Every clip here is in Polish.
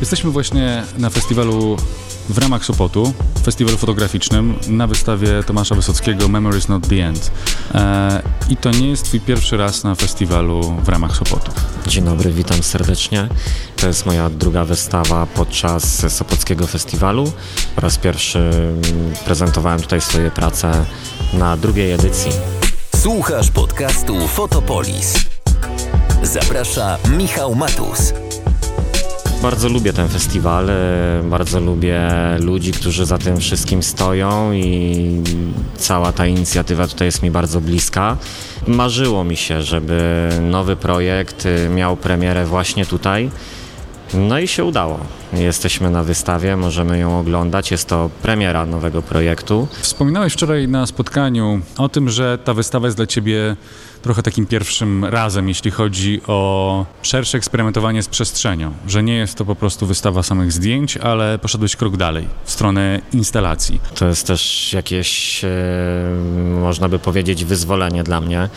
Jesteśmy właśnie na festiwalu w ramach Sopotu, festiwalu fotograficznym, na wystawie Tomasza Wysockiego Memories Not The End. E, I to nie jest twój pierwszy raz na festiwalu w ramach Sopotu. Dzień dobry, witam serdecznie. To jest moja druga wystawa podczas Sopockiego Festiwalu. Po raz pierwszy prezentowałem tutaj swoje prace na drugiej edycji. Słuchasz podcastu Fotopolis. Zaprasza Michał Matus. Bardzo lubię ten festiwal, e, bardzo lubię ludzi, którzy za tym wszystkim stoją i cała ta inicjatywa tutaj jest mi bardzo bliska. Marzyło mi się, żeby nowy projekt e, miał premierę właśnie tutaj. No i się udało. Jesteśmy na wystawie, możemy ją oglądać. Jest to premiera nowego projektu. Wspominałeś wczoraj na spotkaniu o tym, że ta wystawa jest dla ciebie trochę takim pierwszym razem, jeśli chodzi o szersze eksperymentowanie z przestrzenią, że nie jest to po prostu wystawa samych zdjęć, ale poszedłeś krok dalej w stronę instalacji. To jest też jakieś, e, można by powiedzieć, wyzwolenie dla mnie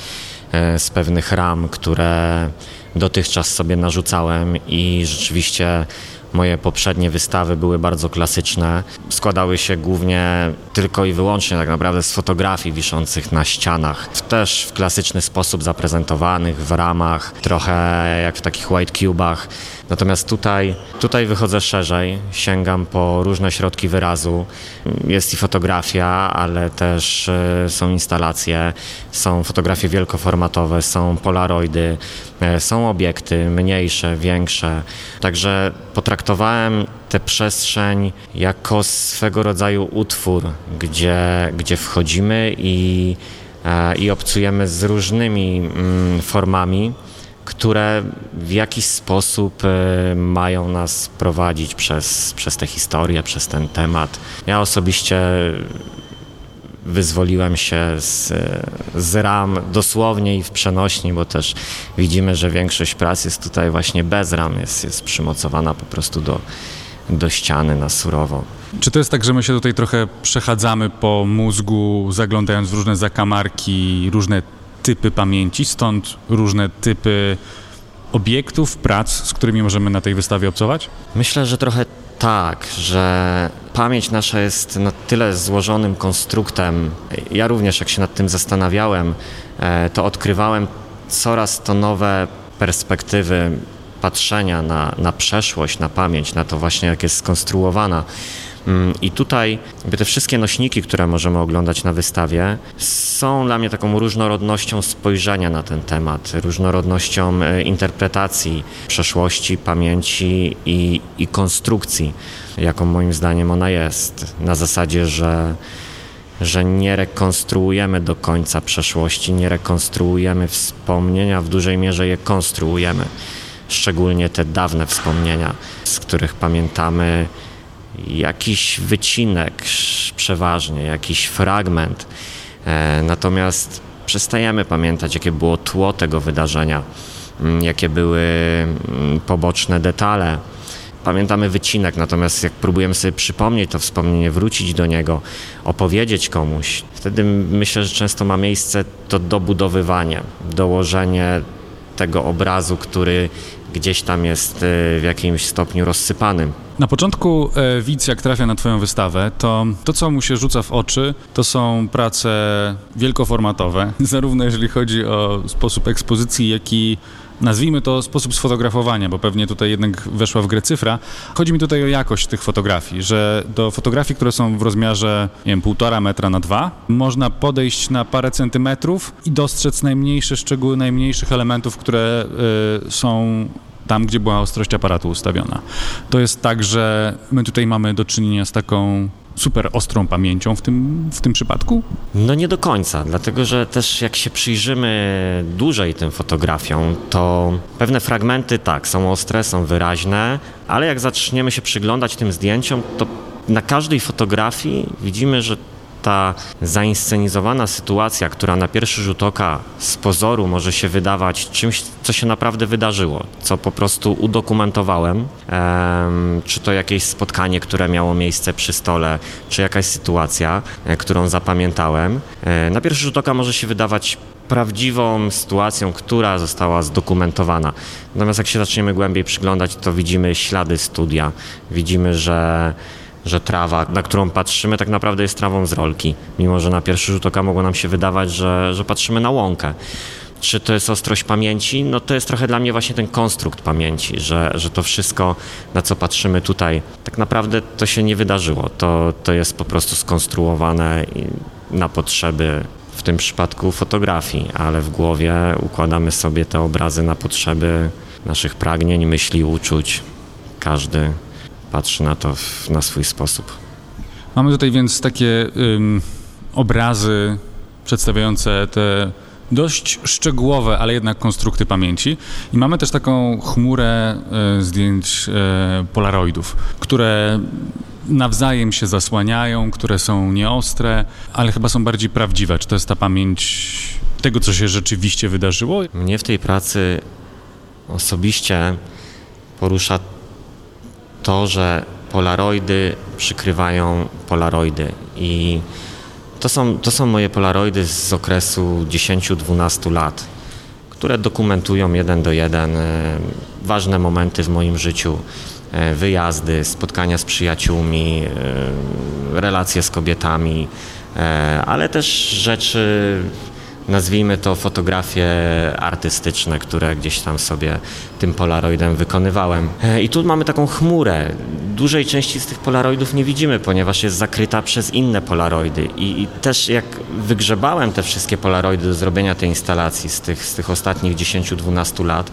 e, z pewnych ram, które dotychczas sobie narzucałem i rzeczywiście Moje poprzednie wystawy były bardzo klasyczne. Składały się głównie tylko i wyłącznie tak naprawdę z fotografii wiszących na ścianach. Też w klasyczny sposób zaprezentowanych w ramach, trochę jak w takich white cubach. Natomiast tutaj, tutaj wychodzę szerzej, sięgam po różne środki wyrazu. Jest i fotografia, ale też e, są instalacje, są fotografie wielkoformatowe, są polaroidy, e, są obiekty mniejsze, większe. Także potraktowałem tę przestrzeń jako swego rodzaju utwór, gdzie, gdzie wchodzimy i, e, i obcujemy z różnymi mm, formami które w jakiś sposób e, mają nas prowadzić przez, przez tę historię, przez ten temat. Ja osobiście wyzwoliłem się z, z ram dosłownie i w przenośni, bo też widzimy, że większość prac jest tutaj właśnie bez ram, jest, jest przymocowana po prostu do, do ściany na surowo. Czy to jest tak, że my się tutaj trochę przechadzamy po mózgu, zaglądając w różne zakamarki, różne typy pamięci, stąd różne typy obiektów, prac, z którymi możemy na tej wystawie obcować? Myślę, że trochę tak, że pamięć nasza jest na tyle złożonym konstruktem. Ja również, jak się nad tym zastanawiałem, e, to odkrywałem coraz to nowe perspektywy patrzenia na, na przeszłość, na pamięć, na to właśnie, jak jest skonstruowana. Mm, I tutaj te wszystkie nośniki, które możemy oglądać na wystawie, są dla mnie taką różnorodnością spojrzenia na ten temat, różnorodnością e, interpretacji przeszłości, pamięci i, i konstrukcji, jaką moim zdaniem ona jest. Na zasadzie, że że nie rekonstruujemy do końca przeszłości, nie rekonstruujemy wspomnień, a w dużej mierze je konstruujemy. Szczególnie te dawne wspomnienia, z których pamiętamy jakiś wycinek przeważnie, jakiś fragment. E, natomiast przestajemy pamiętać, jakie było tło tego wydarzenia, mm, jakie były mm, poboczne detale. Pamiętamy wycinek, natomiast jak próbujemy sobie przypomnieć to wspomnienie, wrócić do niego, opowiedzieć komuś, wtedy myślę, że często ma miejsce to dobudowywanie, dołożenie tego obrazu, który gdzieś tam jest e, w jakimś stopniu rozsypanym. Na początku e, widz, jak trafia na Twoją wystawę, to to, co mu się rzuca w oczy, to są prace wielkoformatowe, zarówno jeżeli chodzi o sposób ekspozycji, jak i nazwijmy to sposób sfotografowania, bo pewnie tutaj jednak weszła w grę cyfra. Chodzi mi tutaj o jakość tych fotografii, że do fotografii, które są w rozmiarze, nie wiem, półtora metra na dwa, można podejść na parę centymetrów i dostrzec najmniejsze szczegóły, najmniejszych elementów, które y, są tam, gdzie była ostrość aparatu ustawiona. To jest tak, że my tutaj mamy do czynienia z taką super ostrą pamięcią w tym, w tym przypadku? No nie do końca, dlatego że też jak się przyjrzymy dłużej tym fotografiom, to pewne fragmenty tak, są ostre, są wyraźne, ale jak zaczniemy się przyglądać tym zdjęciom, to na każdej fotografii widzimy, że ta zainscenizowana sytuacja, która na pierwszy rzut oka z pozoru może się wydawać czymś, co się naprawdę wydarzyło, co po prostu udokumentowałem, czy to jakieś spotkanie, które miało miejsce przy stole, czy jakaś sytuacja, e, którą zapamiętałem, e, na pierwszy rzut oka może się wydawać prawdziwą sytuacją, która została zdokumentowana. Natomiast jak się zaczniemy głębiej przyglądać, to widzimy ślady studia. Widzimy, że że trawa, na którą patrzymy, tak naprawdę jest trawą z rolki. Mimo, że na pierwszy rzut oka mogło nam się wydawać, że, że patrzymy na łąkę. Czy to jest ostrość pamięci? No to jest trochę dla mnie właśnie ten konstrukt pamięci, że, że to wszystko, na co patrzymy tutaj, tak naprawdę to się nie wydarzyło. To, to jest po prostu skonstruowane na potrzeby w tym przypadku fotografii, ale w głowie układamy sobie te obrazy na potrzeby naszych pragnień, myśli, uczuć. Każdy patrzy na to w, na swój sposób. Mamy tutaj więc takie ym, obrazy przedstawiające te dość szczegółowe, ale jednak konstrukty pamięci. I mamy też taką chmurę y, zdjęć y, polaroidów, które nawzajem się zasłaniają, które są nieostre, ale chyba są bardziej prawdziwe. Czy to jest ta pamięć tego, co się rzeczywiście wydarzyło? Mnie w tej pracy osobiście porusza to, że polaroidy przykrywają polaroidy i to są, to są moje polaroidy z okresu 10-12 lat, które dokumentują jeden do jeden e, ważne momenty w moim życiu. E, wyjazdy, spotkania z przyjaciółmi, e, relacje z kobietami, ale też rzeczy nazwijmy to fotografie artystyczne, które gdzieś tam sobie tym polaroidem wykonywałem. E, I tu mamy taką chmurę. Dużej części z tych polaroidów nie widzimy, ponieważ jest zakryta przez inne polaroidy. I, i też jak wygrzebałem te wszystkie polaroidy do zrobienia tej instalacji z tych, z tych ostatnich 10-12 lat,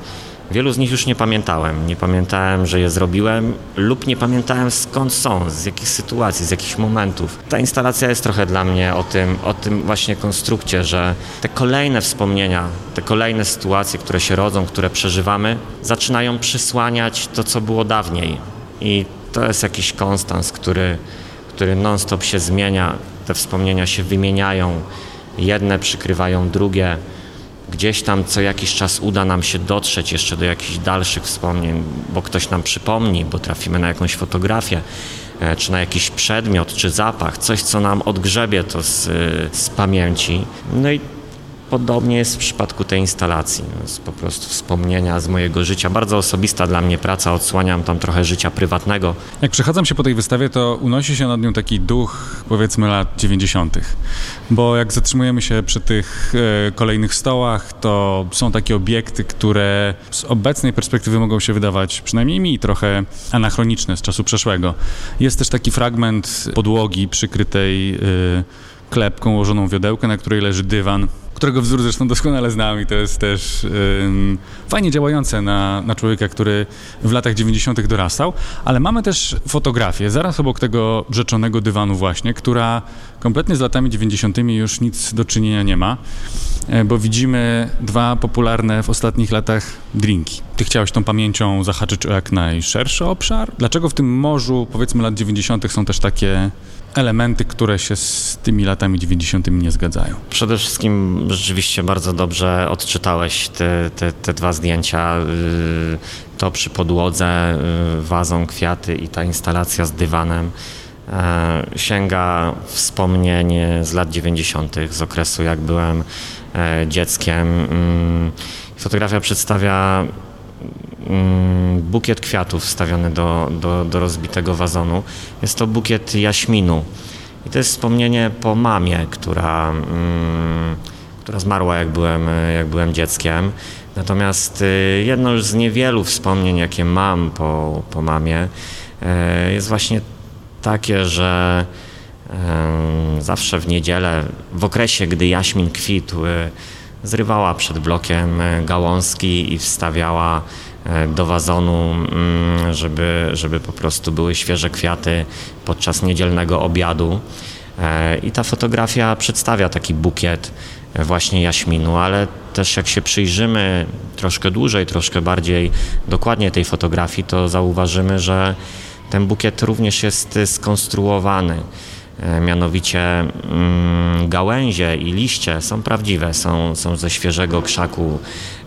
Wielu z nich już nie pamiętałem. Nie pamiętałem, że je zrobiłem, lub nie pamiętałem skąd są, z jakich sytuacji, z jakich momentów. Ta instalacja jest trochę dla mnie o tym, o tym właśnie konstrukcie, że te kolejne wspomnienia, te kolejne sytuacje, które się rodzą, które przeżywamy, zaczynają przysłaniać to, co było dawniej. I to jest jakiś konstans, który, który non-stop się zmienia. Te wspomnienia się wymieniają, jedne przykrywają drugie gdzieś tam co jakiś czas uda nam się dotrzeć jeszcze do jakichś dalszych wspomnień, bo ktoś nam przypomni, bo trafimy na jakąś fotografię, e, czy na jakiś przedmiot, czy zapach, coś, co nam odgrzebie to z, z pamięci. No i Podobnie jest w przypadku tej instalacji. To jest po prostu wspomnienia z mojego życia. Bardzo osobista dla mnie praca, odsłaniam tam trochę życia prywatnego. Jak przechadzam się po tej wystawie, to unosi się nad nią taki duch, powiedzmy, lat 90. Bo jak zatrzymujemy się przy tych e, kolejnych stołach, to są takie obiekty, które z obecnej perspektywy mogą się wydawać, przynajmniej mi, trochę anachroniczne z czasu przeszłego. Jest też taki fragment podłogi przykrytej e, klepką ułożoną wiodełkę, na której leży dywan którego wzór zresztą doskonale znam i to jest też fajnie działające na, na człowieka, który w latach 90. dorastał, ale mamy też fotografię zaraz obok tego rzeczonego dywanu właśnie, która kompletnie z latami 90. już nic do czynienia nie ma, e, bo widzimy dwa popularne w ostatnich latach drinki. Ty chciałeś tą pamięcią zahaczyć o jak najszerszy obszar? Dlaczego w tym morzu, powiedzmy lat 90. są też takie elementy, które się z tymi latami 90. nie zgadzają. Przede wszystkim rzeczywiście bardzo dobrze odczytałeś te, te, te dwa zdjęcia. Y, to przy podłodze, y, wazą, kwiaty i ta instalacja z dywanem e, sięga wspomnień z lat 90., z okresu jak byłem dzieckiem. Fotografia przedstawia bukiet kwiatów wstawiony do, do, do rozbitego wazonu. Jest to bukiet jaśminu. I to jest wspomnienie po mamie, która, mm, która zmarła jak byłem, jak byłem dzieckiem. Natomiast y, jedno z niewielu wspomnień, jakie mam po, po mamie, y, jest właśnie takie, że y, zawsze w niedzielę, w okresie, gdy jaśmin kwitł, zrywała przed blokiem gałązki i wstawiała do wazonu, mm, żeby, żeby po prostu były świeże kwiaty podczas niedzielnego obiadu. E, I ta fotografia przedstawia taki bukiet właśnie jaśminu, ale też jak się przyjrzymy troszkę dłużej, troszkę bardziej dokładnie tej fotografii, to zauważymy, że ten bukiet również jest skonstruowany. E, mianowicie mm, gałęzie i liście są prawdziwe, są, są ze świeżego krzaku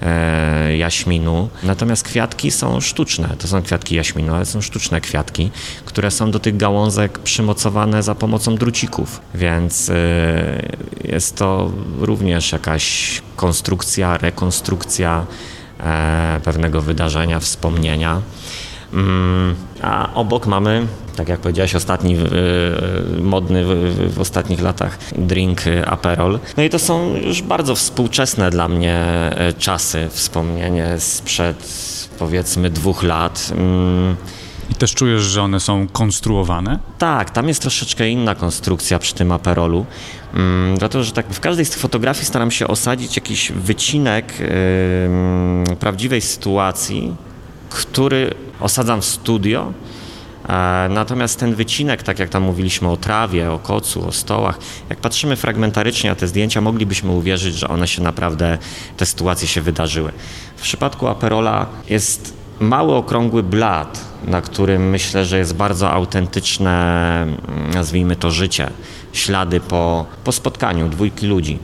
e, jaśminu, natomiast kwiatki są sztuczne. To są kwiatki jaśminu, ale są sztuczne kwiatki, które są do tych gałązek przymocowane za pomocą drucików, więc e, jest to również jakaś konstrukcja, rekonstrukcja pewnego wydarzenia, wspomnienia. A obok mamy, tak jak powiedziałeś, ostatni modny w, w, ostatnich latach drink Aperol. No i to są już bardzo współczesne dla mnie e, czasy, wspomnienie sprzed powiedzmy dwóch lat. Mm. I też czujesz, że one są konstruowane? Tak, tam jest troszeczkę inna konstrukcja przy tym aperolu. Mm, dlatego, że tak w każdej z tych fotografii staram się osadzić jakiś wycinek yy, prawdziwej sytuacji, który osadzam w studio. E, natomiast ten wycinek, tak jak tam mówiliśmy o trawie, o kocu, o stołach, jak patrzymy fragmentarycznie na te zdjęcia, moglibyśmy uwierzyć, że one się naprawdę, te sytuacje się wydarzyły. W przypadku Aperola jest mały, okrągły blat, na którym myślę, że jest bardzo autentyczne, nazwijmy to życie, ślady po, po spotkaniu dwójki ludzi.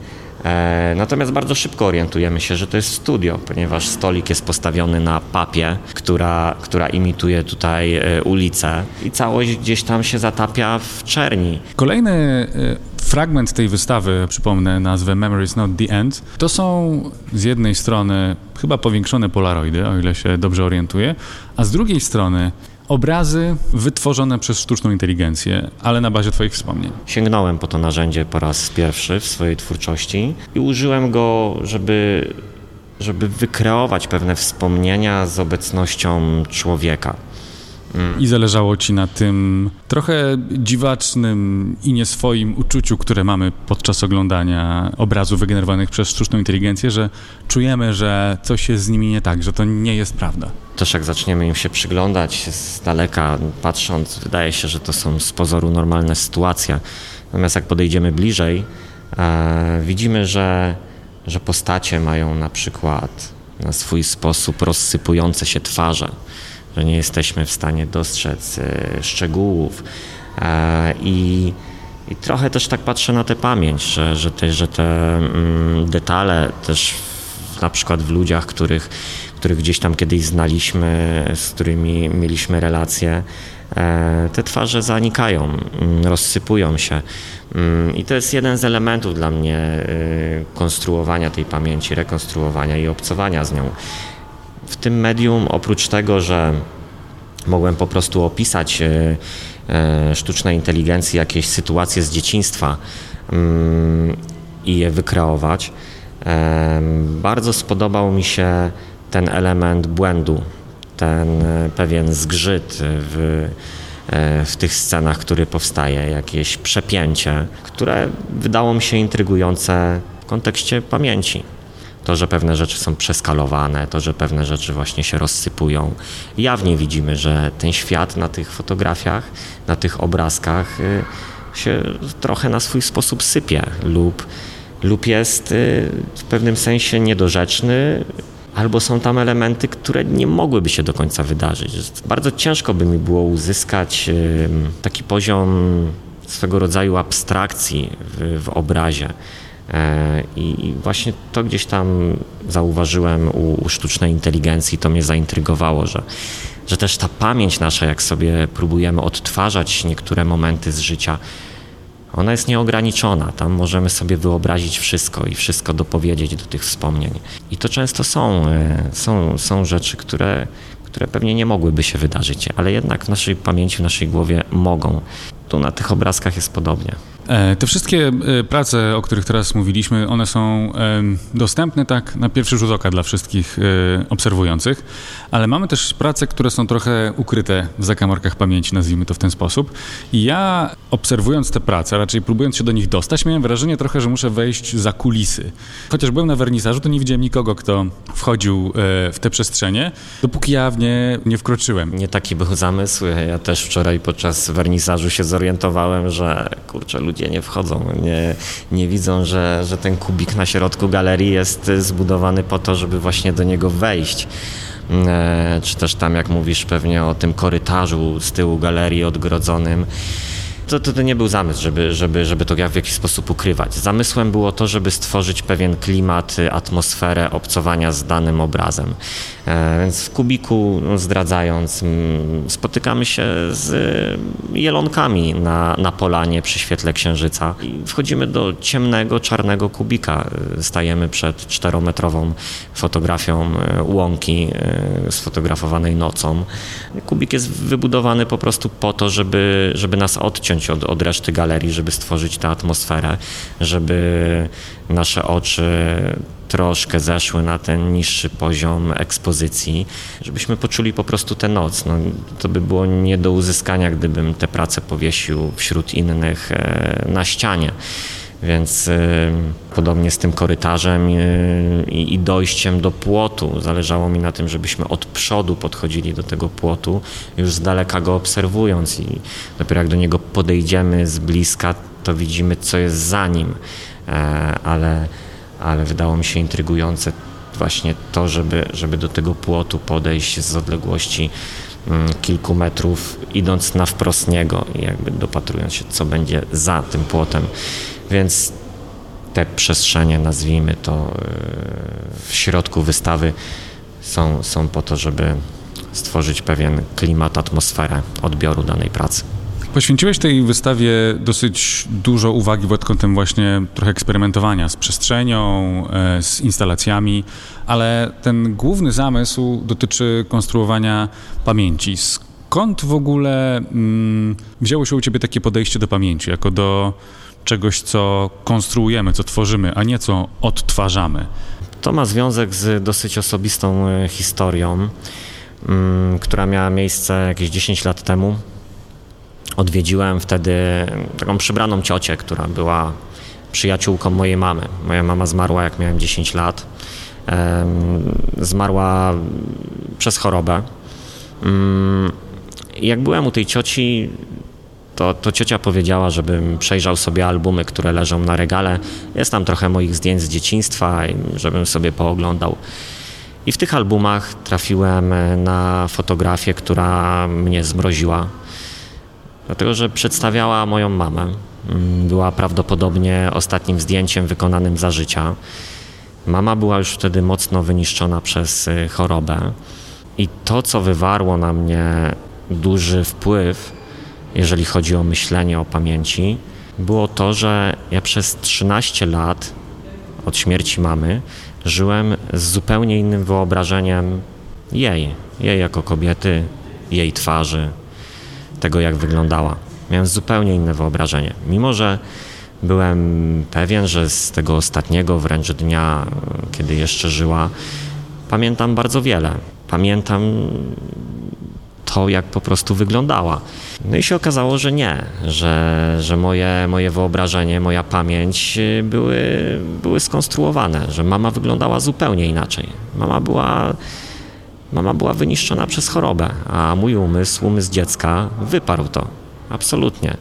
E, natomiast bardzo szybko orientujemy się, że to jest studio, ponieważ stolik jest postawiony na papie, która, która imituje tutaj e, ulicę i całość gdzieś tam się zatapia w czerni. Kolejny e, fragment tej wystawy, przypomnę nazwę Memories Not the End, to są z jednej strony chyba powiększone polaroidy, o ile się dobrze orientuję, a z drugiej strony obrazy wytworzone przez sztuczną inteligencję, ale na bazie Twoich wspomnień. Sięgnąłem po to narzędzie po raz pierwszy w swojej twórczości i użyłem go, żeby, żeby wykreować pewne wspomnienia z obecnością człowieka. I zależało ci na tym trochę dziwacznym i nieswoim uczuciu, które mamy podczas oglądania obrazów wygenerowanych przez sztuczną inteligencję, że czujemy, że coś jest z nimi nie tak, że to nie jest prawda. Też jak zaczniemy im się przyglądać z daleka, patrząc, wydaje się, że to są z pozoru normalne sytuacje. Natomiast jak podejdziemy bliżej, e, widzimy, że, że postacie mają na przykład na swój sposób rozsypujące się twarze że nie jesteśmy w stanie dostrzec e, szczegółów. E, I, i trochę też tak patrzę na tę pamięć, że, że, te, że te mm, detale też na przykład w ludziach, których, których gdzieś tam kiedyś znaliśmy, z którymi mieliśmy relacje, e, te twarze zanikają, mm, rozsypują się. Mm, I to jest jeden z elementów dla mnie konstruowania tej pamięci, rekonstruowania i obcowania z nią. W tym medium, oprócz tego, że mogłem po prostu opisać e, e, sztucznej inteligencji jakieś sytuacje z dzieciństwa mm, i je wykreować, bardzo spodobał mi się ten element błędu, ten e, pewien zgrzyt w, w tych scenach, który powstaje, jakieś przepięcie, które wydało mi się intrygujące w kontekście pamięci. To, że pewne rzeczy są przeskalowane, to, że pewne rzeczy właśnie się rozsypują. Jawnie widzimy, że ten świat na tych fotografiach, na tych obrazkach y, się trochę na swój sposób sypie lub, lub jest y, w pewnym sensie niedorzeczny, albo są tam elementy, które nie mogłyby się do końca wydarzyć. Bardzo ciężko by mi było uzyskać taki poziom swego rodzaju abstrakcji w, w obrazie. E, I właśnie to gdzieś tam zauważyłem u, sztucznej inteligencji, to mnie zaintrygowało, że, że też ta pamięć nasza, jak sobie próbujemy odtwarzać niektóre momenty z życia, ona jest nieograniczona. Tam możemy sobie wyobrazić wszystko i wszystko dopowiedzieć do tych wspomnień. I to często są, e, są, są rzeczy, które, które pewnie nie mogłyby się wydarzyć, ale jednak w naszej pamięci, w naszej głowie mogą. Tu na tych obrazkach jest podobnie. E, te wszystkie e, prace, o których teraz mówiliśmy, one są dostępne tak na pierwszy rzut oka dla wszystkich e, obserwujących, ale mamy też prace, które są trochę ukryte w zakamarkach pamięci, nazwijmy to w ten sposób. I ja obserwując te prace, raczej próbując się do nich dostać, miałem wrażenie trochę, że muszę wejść za kulisy. Chociaż byłem na wernisażu, to nie widziałem nikogo, kto wchodził w te przestrzenie, dopóki ja w nie nie wkroczyłem. Nie taki był zamysł. Ja też wczoraj podczas wernisażu się zorientowałem, że kurczę, ludzie ludzie nie wchodzą, nie, nie widzą, że, że ten kubik na środku galerii jest zbudowany po to, żeby właśnie do niego wejść. E, czy też tam, jak mówisz pewnie o tym korytarzu z tyłu galerii odgrodzonym. To, to, to nie był zamysł, żeby, żeby, żeby to w jakiś sposób ukrywać. Zamysłem było to, żeby stworzyć pewien klimat, atmosferę obcowania z danym obrazem. E, więc w kubiku, no, zdradzając, spotykamy się z jelonkami na, na polanie przy świetle księżyca i wchodzimy do ciemnego, czarnego kubika. Stajemy przed czterometrową fotografią e, łąki e, sfotografowanej nocą. Kubik jest wybudowany po prostu po to, żeby, żeby nas odciąć od, od reszty galerii, żeby stworzyć tę atmosferę, żeby nasze oczy troszkę zeszły na ten niższy poziom ekspozycji, żebyśmy poczuli po prostu tę noc. No, to by było nie do uzyskania, gdybym te prace powiesił wśród innych e, na ścianie. Więc y, podobnie z tym korytarzem y, i dojściem do płotu. Zależało mi na tym, żebyśmy od przodu podchodzili do tego płotu, już z daleka go obserwując i dopiero jak do niego podejdziemy z bliska, to widzimy, co jest za nim. E, ale, ale wydało mi się intrygujące właśnie to, żeby, żeby do tego płotu podejść z odległości mm, kilku metrów, idąc na wprost niego i jakby dopatrując się, co będzie za tym płotem. Więc te przestrzenie, nazwijmy to, e, w środku wystawy są, są po to, żeby stworzyć pewien klimat, atmosferę odbioru danej pracy. Poświęciłeś tej wystawie dosyć dużo uwagi pod kątem właśnie trochę eksperymentowania z przestrzenią, e, z instalacjami, ale ten główny zamysł dotyczy konstruowania pamięci. Skąd w ogóle mm, wzięło się u Ciebie takie podejście do pamięci, jako do czegoś, co konstruujemy, co tworzymy, a nie co odtwarzamy? To ma związek z dosyć osobistą e, historią, mm, która miała miejsce jakieś 10 lat temu odwiedziłem wtedy taką przybraną ciocię, która była przyjaciółką mojej mamy. Moja mama zmarła jak miałem 10 lat. Zmarła przez chorobę. Mm, jak byłem u tej cioci, to, to ciocia powiedziała, żebym przejrzał sobie albumy, które leżą na regale. Jest tam trochę moich zdjęć z dzieciństwa, żebym sobie pooglądał. I w tych albumach trafiłem na fotografię, która mnie zmroziła dlatego że przedstawiała moją mamę. Mm, była prawdopodobnie ostatnim zdjęciem wykonanym za życia. Mama była już wtedy mocno wyniszczona przez y, chorobę i to, co wywarło na mnie duży wpływ, jeżeli chodzi o myślenie o pamięci, było to, że ja przez 13 lat od śmierci mamy żyłem z zupełnie innym wyobrażeniem jej, jej jako kobiety, jej twarzy, tego, jak wyglądała. Miałem zupełnie inne wyobrażenie. Mimo, że byłem pewien, że z tego ostatniego wręcz dnia, kiedy jeszcze żyła, pamiętam bardzo wiele. Pamiętam jak po prostu wyglądała. No i się okazało, że nie, że, że moje, moje wyobrażenie, moja pamięć były, były skonstruowane, że mama wyglądała zupełnie inaczej. Mama była Mama była wyniszczona przez chorobę, a mój umysł, umysł dziecka wyparł to. Absolutnie.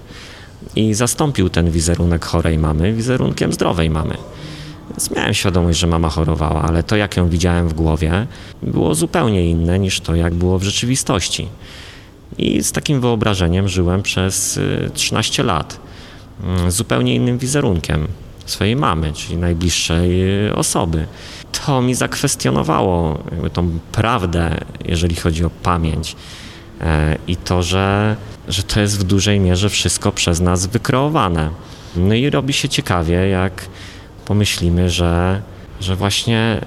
I zastąpił ten wizerunek chorej mamy wizerunkiem zdrowej mamy. Więc miałem świadomość, że mama chorowała, ale to, jak ją widziałem w głowie, było zupełnie inne niż to, jak było w rzeczywistości. I z takim wyobrażeniem żyłem przez 13 y, lat. Mm, zupełnie innym wizerunkiem swojej mamy, czyli najbliższej y, osoby to mi zakwestionowało tą prawdę, jeżeli chodzi o pamięć. E, I to, że, że to jest w dużej mierze wszystko przez nas wykreowane. No i robi się ciekawie, jak pomyślimy, że, że właśnie,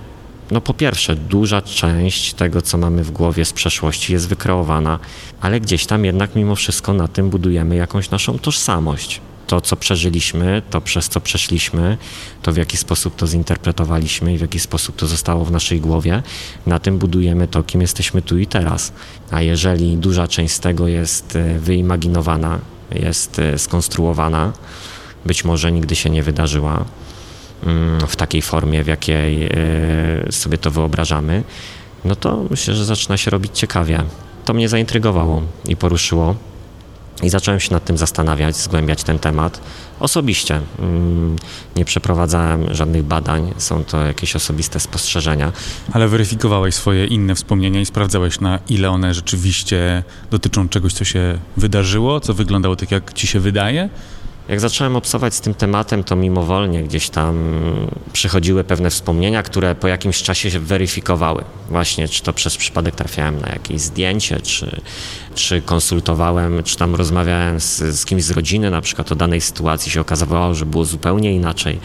no po pierwsze, duża część tego, co mamy w głowie z przeszłości jest wykreowana, ale gdzieś tam jednak mimo wszystko na tym budujemy jakąś naszą tożsamość to, co przeżyliśmy, to przez co przeszliśmy, to w jaki sposób to zinterpretowaliśmy i w jaki sposób to zostało w naszej głowie, na tym budujemy to, kim jesteśmy tu i teraz. A jeżeli duża część z tego jest e, wyimaginowana, jest e, skonstruowana, być może nigdy się nie wydarzyła w takiej formie, w jakiej e, sobie to wyobrażamy, no to myślę, że zaczyna się robić ciekawie. To mnie zaintrygowało i poruszyło. I zacząłem się nad tym zastanawiać, zgłębiać ten temat osobiście. Mm, nie przeprowadzałem żadnych badań, są to jakieś osobiste spostrzeżenia. Ale weryfikowałeś swoje inne wspomnienia i sprawdzałeś, na ile one rzeczywiście dotyczą czegoś, co się wydarzyło, co wyglądało tak, jak ci się wydaje? Jak zacząłem obsować z tym tematem, to mimowolnie gdzieś tam przychodziły pewne wspomnienia, które po jakimś czasie się weryfikowały. Właśnie, czy to przez przypadek trafiałem na jakieś zdjęcie, czy, czy konsultowałem, czy tam rozmawiałem z, z kimś z rodziny, na przykład o danej sytuacji się okazywało, że było zupełnie inaczej.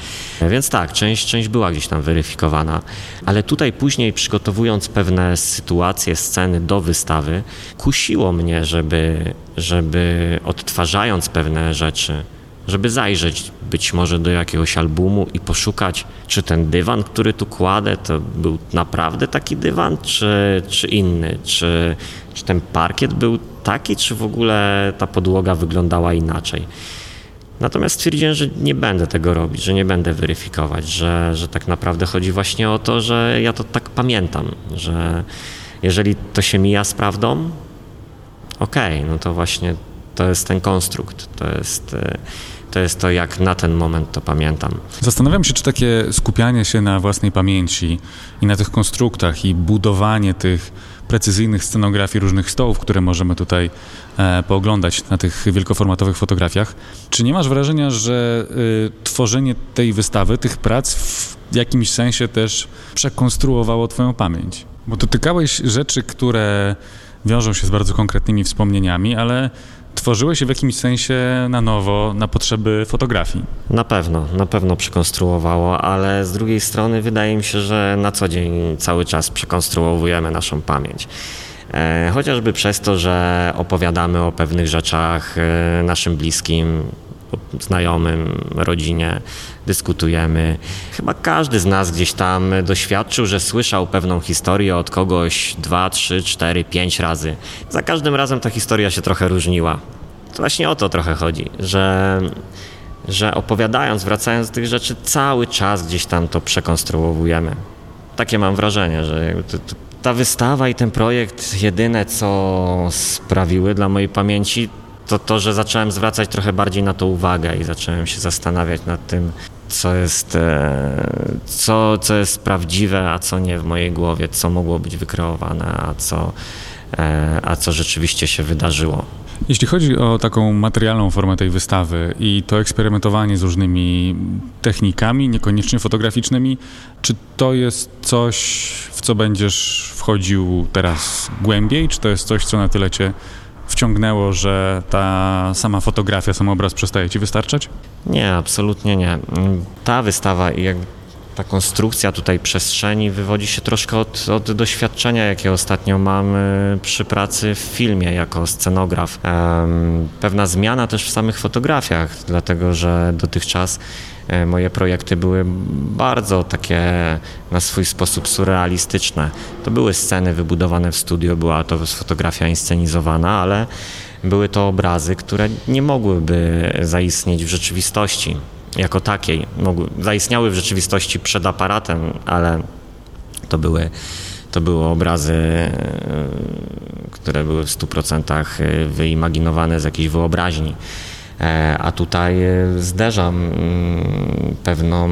Więc tak, część, część była gdzieś tam weryfikowana, ale tutaj później przygotowując pewne sytuacje, sceny do wystawy, kusiło mnie, żeby, żeby odtwarzając pewne rzeczy, żeby zajrzeć być może do jakiegoś albumu i poszukać, czy ten dywan, który tu kładę, to był naprawdę taki dywan, czy, czy inny, czy, czy ten parkiet był taki, czy w ogóle ta podłoga wyglądała inaczej. Natomiast stwierdziłem, że nie będę tego robić, że nie będę weryfikować, że, że tak naprawdę chodzi właśnie o to, że ja to tak pamiętam, że jeżeli to się mija z prawdą, okej, okay, no to właśnie to jest ten konstrukt, to jest e, to jest to, jak na ten moment to pamiętam. Zastanawiam się, czy takie skupianie się na własnej pamięci i na tych konstruktach i budowanie tych precyzyjnych scenografii różnych stołów, które możemy tutaj e, pooglądać na tych wielkoformatowych fotografiach. Czy nie masz wrażenia, że y, tworzenie tej wystawy, tych prac w jakimś sensie też przekonstruowało Twoją pamięć? Bo dotykałeś rzeczy, które wiążą się z bardzo konkretnymi wspomnieniami, ale tworzyły się w jakimś sensie na nowo na potrzeby fotografii. Na pewno, na pewno przekonstruowało, ale z drugiej strony wydaje mi się, że na co dzień cały czas przekonstruowujemy naszą pamięć. E, chociażby przez to, że opowiadamy o pewnych rzeczach e, naszym bliskim, znajomym, rodzinie, dyskutujemy. Chyba każdy z nas gdzieś tam doświadczył, że słyszał pewną historię od kogoś dwa, trzy, cztery, pięć razy. Za każdym razem ta historia się trochę różniła. To właśnie o to trochę chodzi, że, że opowiadając, wracając do tych rzeczy, cały czas gdzieś tam to przekonstruowujemy. Takie mam wrażenie, że ta wystawa i ten projekt jedyne, co sprawiły dla mojej pamięci, to to, że zacząłem zwracać trochę bardziej na to uwagę i zacząłem się zastanawiać nad tym, co jest, e, co, co jest prawdziwe, a co nie w mojej głowie, co mogło być wykreowane, a co, e, a co rzeczywiście się wydarzyło. Jeśli chodzi o taką materialną formę tej wystawy i to eksperymentowanie z różnymi technikami, niekoniecznie fotograficznymi, czy to jest coś, w co będziesz wchodził teraz głębiej, czy to jest coś, co na tyle cię wciągnęło, że ta sama fotografia, sam obraz przestaje ci wystarczać? Nie, absolutnie nie. Ta wystawa i jak ta konstrukcja tutaj przestrzeni wywodzi się troszkę od, od, doświadczenia, jakie ostatnio mam przy pracy w filmie jako scenograf. Pewna zmiana też w samych fotografiach, dlatego że dotychczas E, moje projekty były bardzo takie na swój sposób surrealistyczne. To były sceny wybudowane w studio, była to fotografia inscenizowana, ale były to obrazy, które nie mogłyby zaistnieć w rzeczywistości jako takiej. Mogły, zaistniały w rzeczywistości przed aparatem, ale to były, to były obrazy, e, które były w 100% wyimaginowane z jakiejś wyobraźni. E, a tutaj e, zderzam mm, pewną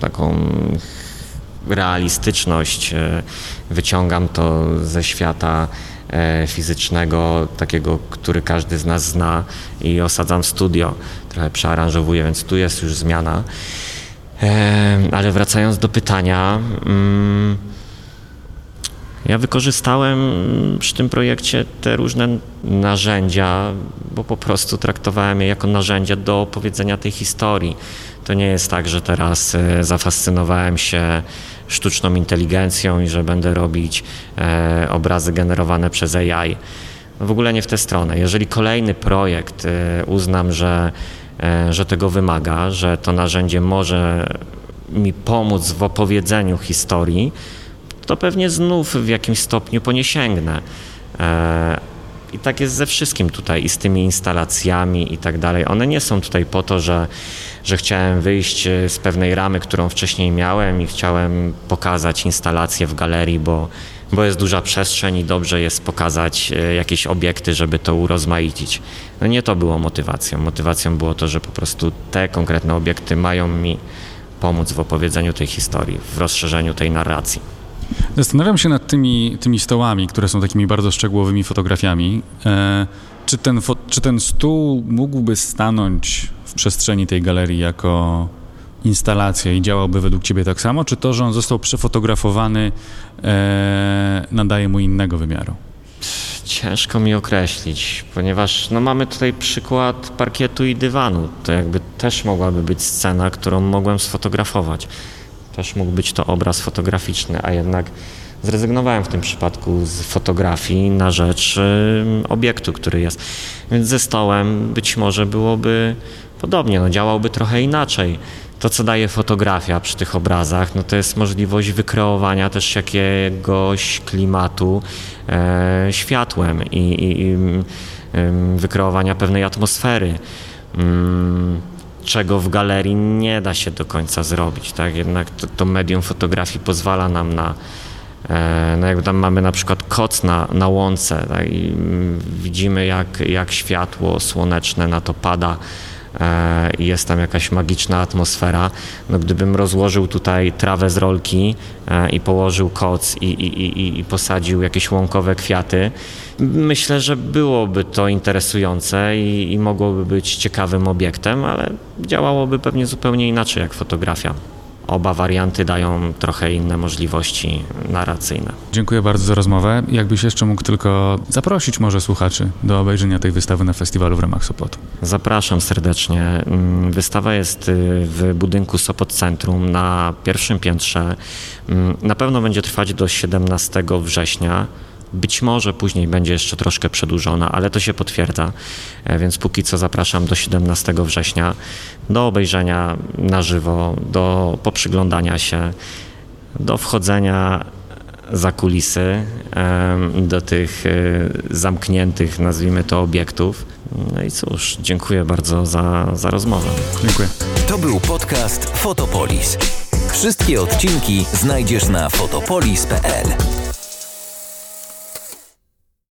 taką realistyczność, e, wyciągam to ze świata fizycznego, takiego, który każdy z nas zna i osadzam studio. Trochę przearanżowuję, więc tu jest już zmiana. Ale wracając do pytania, mm, ja wykorzystałem przy tym projekcie te różne narzędzia, bo po prostu traktowałem je jako narzędzia do opowiedzenia tej historii. To nie jest tak, że teraz e, zafascynowałem się sztuczną inteligencją i że będę robić e, obrazy generowane przez AI. W ogóle nie w tę stronę. Jeżeli kolejny projekt e, uznam, że, że tego wymaga, że to narzędzie może mi pomóc w opowiedzeniu historii, to pewnie znów w jakimś stopniu po nie sięgnę. E, I tak jest ze wszystkim tutaj i z tymi instalacjami i tak dalej. One nie są tutaj po to, że, że chciałem wyjść z pewnej ramy, którą wcześniej miałem i chciałem pokazać instalację w galerii, bo, bo jest duża przestrzeń i dobrze jest pokazać e, jakieś obiekty, żeby to urozmaicić. No nie to było motywacją. Motywacją było to, że po prostu te konkretne obiekty mają mi pomóc w opowiedzeniu tej historii, w rozszerzeniu tej narracji. Zastanawiam się nad tymi, tymi stołami, które są takimi bardzo szczegółowymi fotografiami. E, czy, ten czy ten stół mógłby stanąć w przestrzeni tej galerii jako instalacja i działałby według Ciebie tak samo, czy to, że on został przefotografowany, e, nadaje mu innego wymiaru? Ciężko mi określić, ponieważ no, mamy tutaj przykład parkietu i dywanu. To jakby też mogłaby być scena, którą mogłem sfotografować. Też mógł być to obraz fotograficzny, a jednak zrezygnowałem w tym przypadku z fotografii na rzecz y, obiektu, który jest. Więc ze stołem być może byłoby podobnie, no, działałby trochę inaczej to, co daje fotografia przy tych obrazach, no to jest możliwość wykreowania też jakiegoś klimatu e, światłem i, i, i wykreowania pewnej atmosfery. Mm, czego w galerii nie da się do końca zrobić. Tak? Jednak to, to medium fotografii pozwala nam na, e, no jak tam mamy na przykład koc na, na łące tak? i mm, widzimy jak, jak światło słoneczne na to pada i jest tam jakaś magiczna atmosfera. No, gdybym rozłożył tutaj trawę z rolki e, i położył koc i, i, i, i posadził jakieś łąkowe kwiaty, myślę, że byłoby to interesujące i, i mogłoby być ciekawym obiektem, ale działałoby pewnie zupełnie inaczej jak fotografia oba warianty dają trochę inne możliwości narracyjne. Dziękuję bardzo za rozmowę. Jakbyś jeszcze mógł tylko zaprosić może słuchaczy do obejrzenia tej wystawy na festiwalu w ramach Sopotu. Zapraszam serdecznie. Mm, wystawa jest y, w budynku Sopot Centrum na pierwszym piętrze. Mm, na pewno będzie trwać do 17 września. Być może później będzie jeszcze troszkę przedłużona, ale to się potwierdza, e, więc póki co zapraszam do 17 września do obejrzenia na żywo, do poprzyglądania się, do wchodzenia za kulisy, do tych e, zamkniętych, nazwijmy to, obiektów. No i cóż, dziękuję bardzo za, za rozmowę. Dziękuję. To był podcast Fotopolis. Wszystkie odcinki znajdziesz na fotopolis.pl.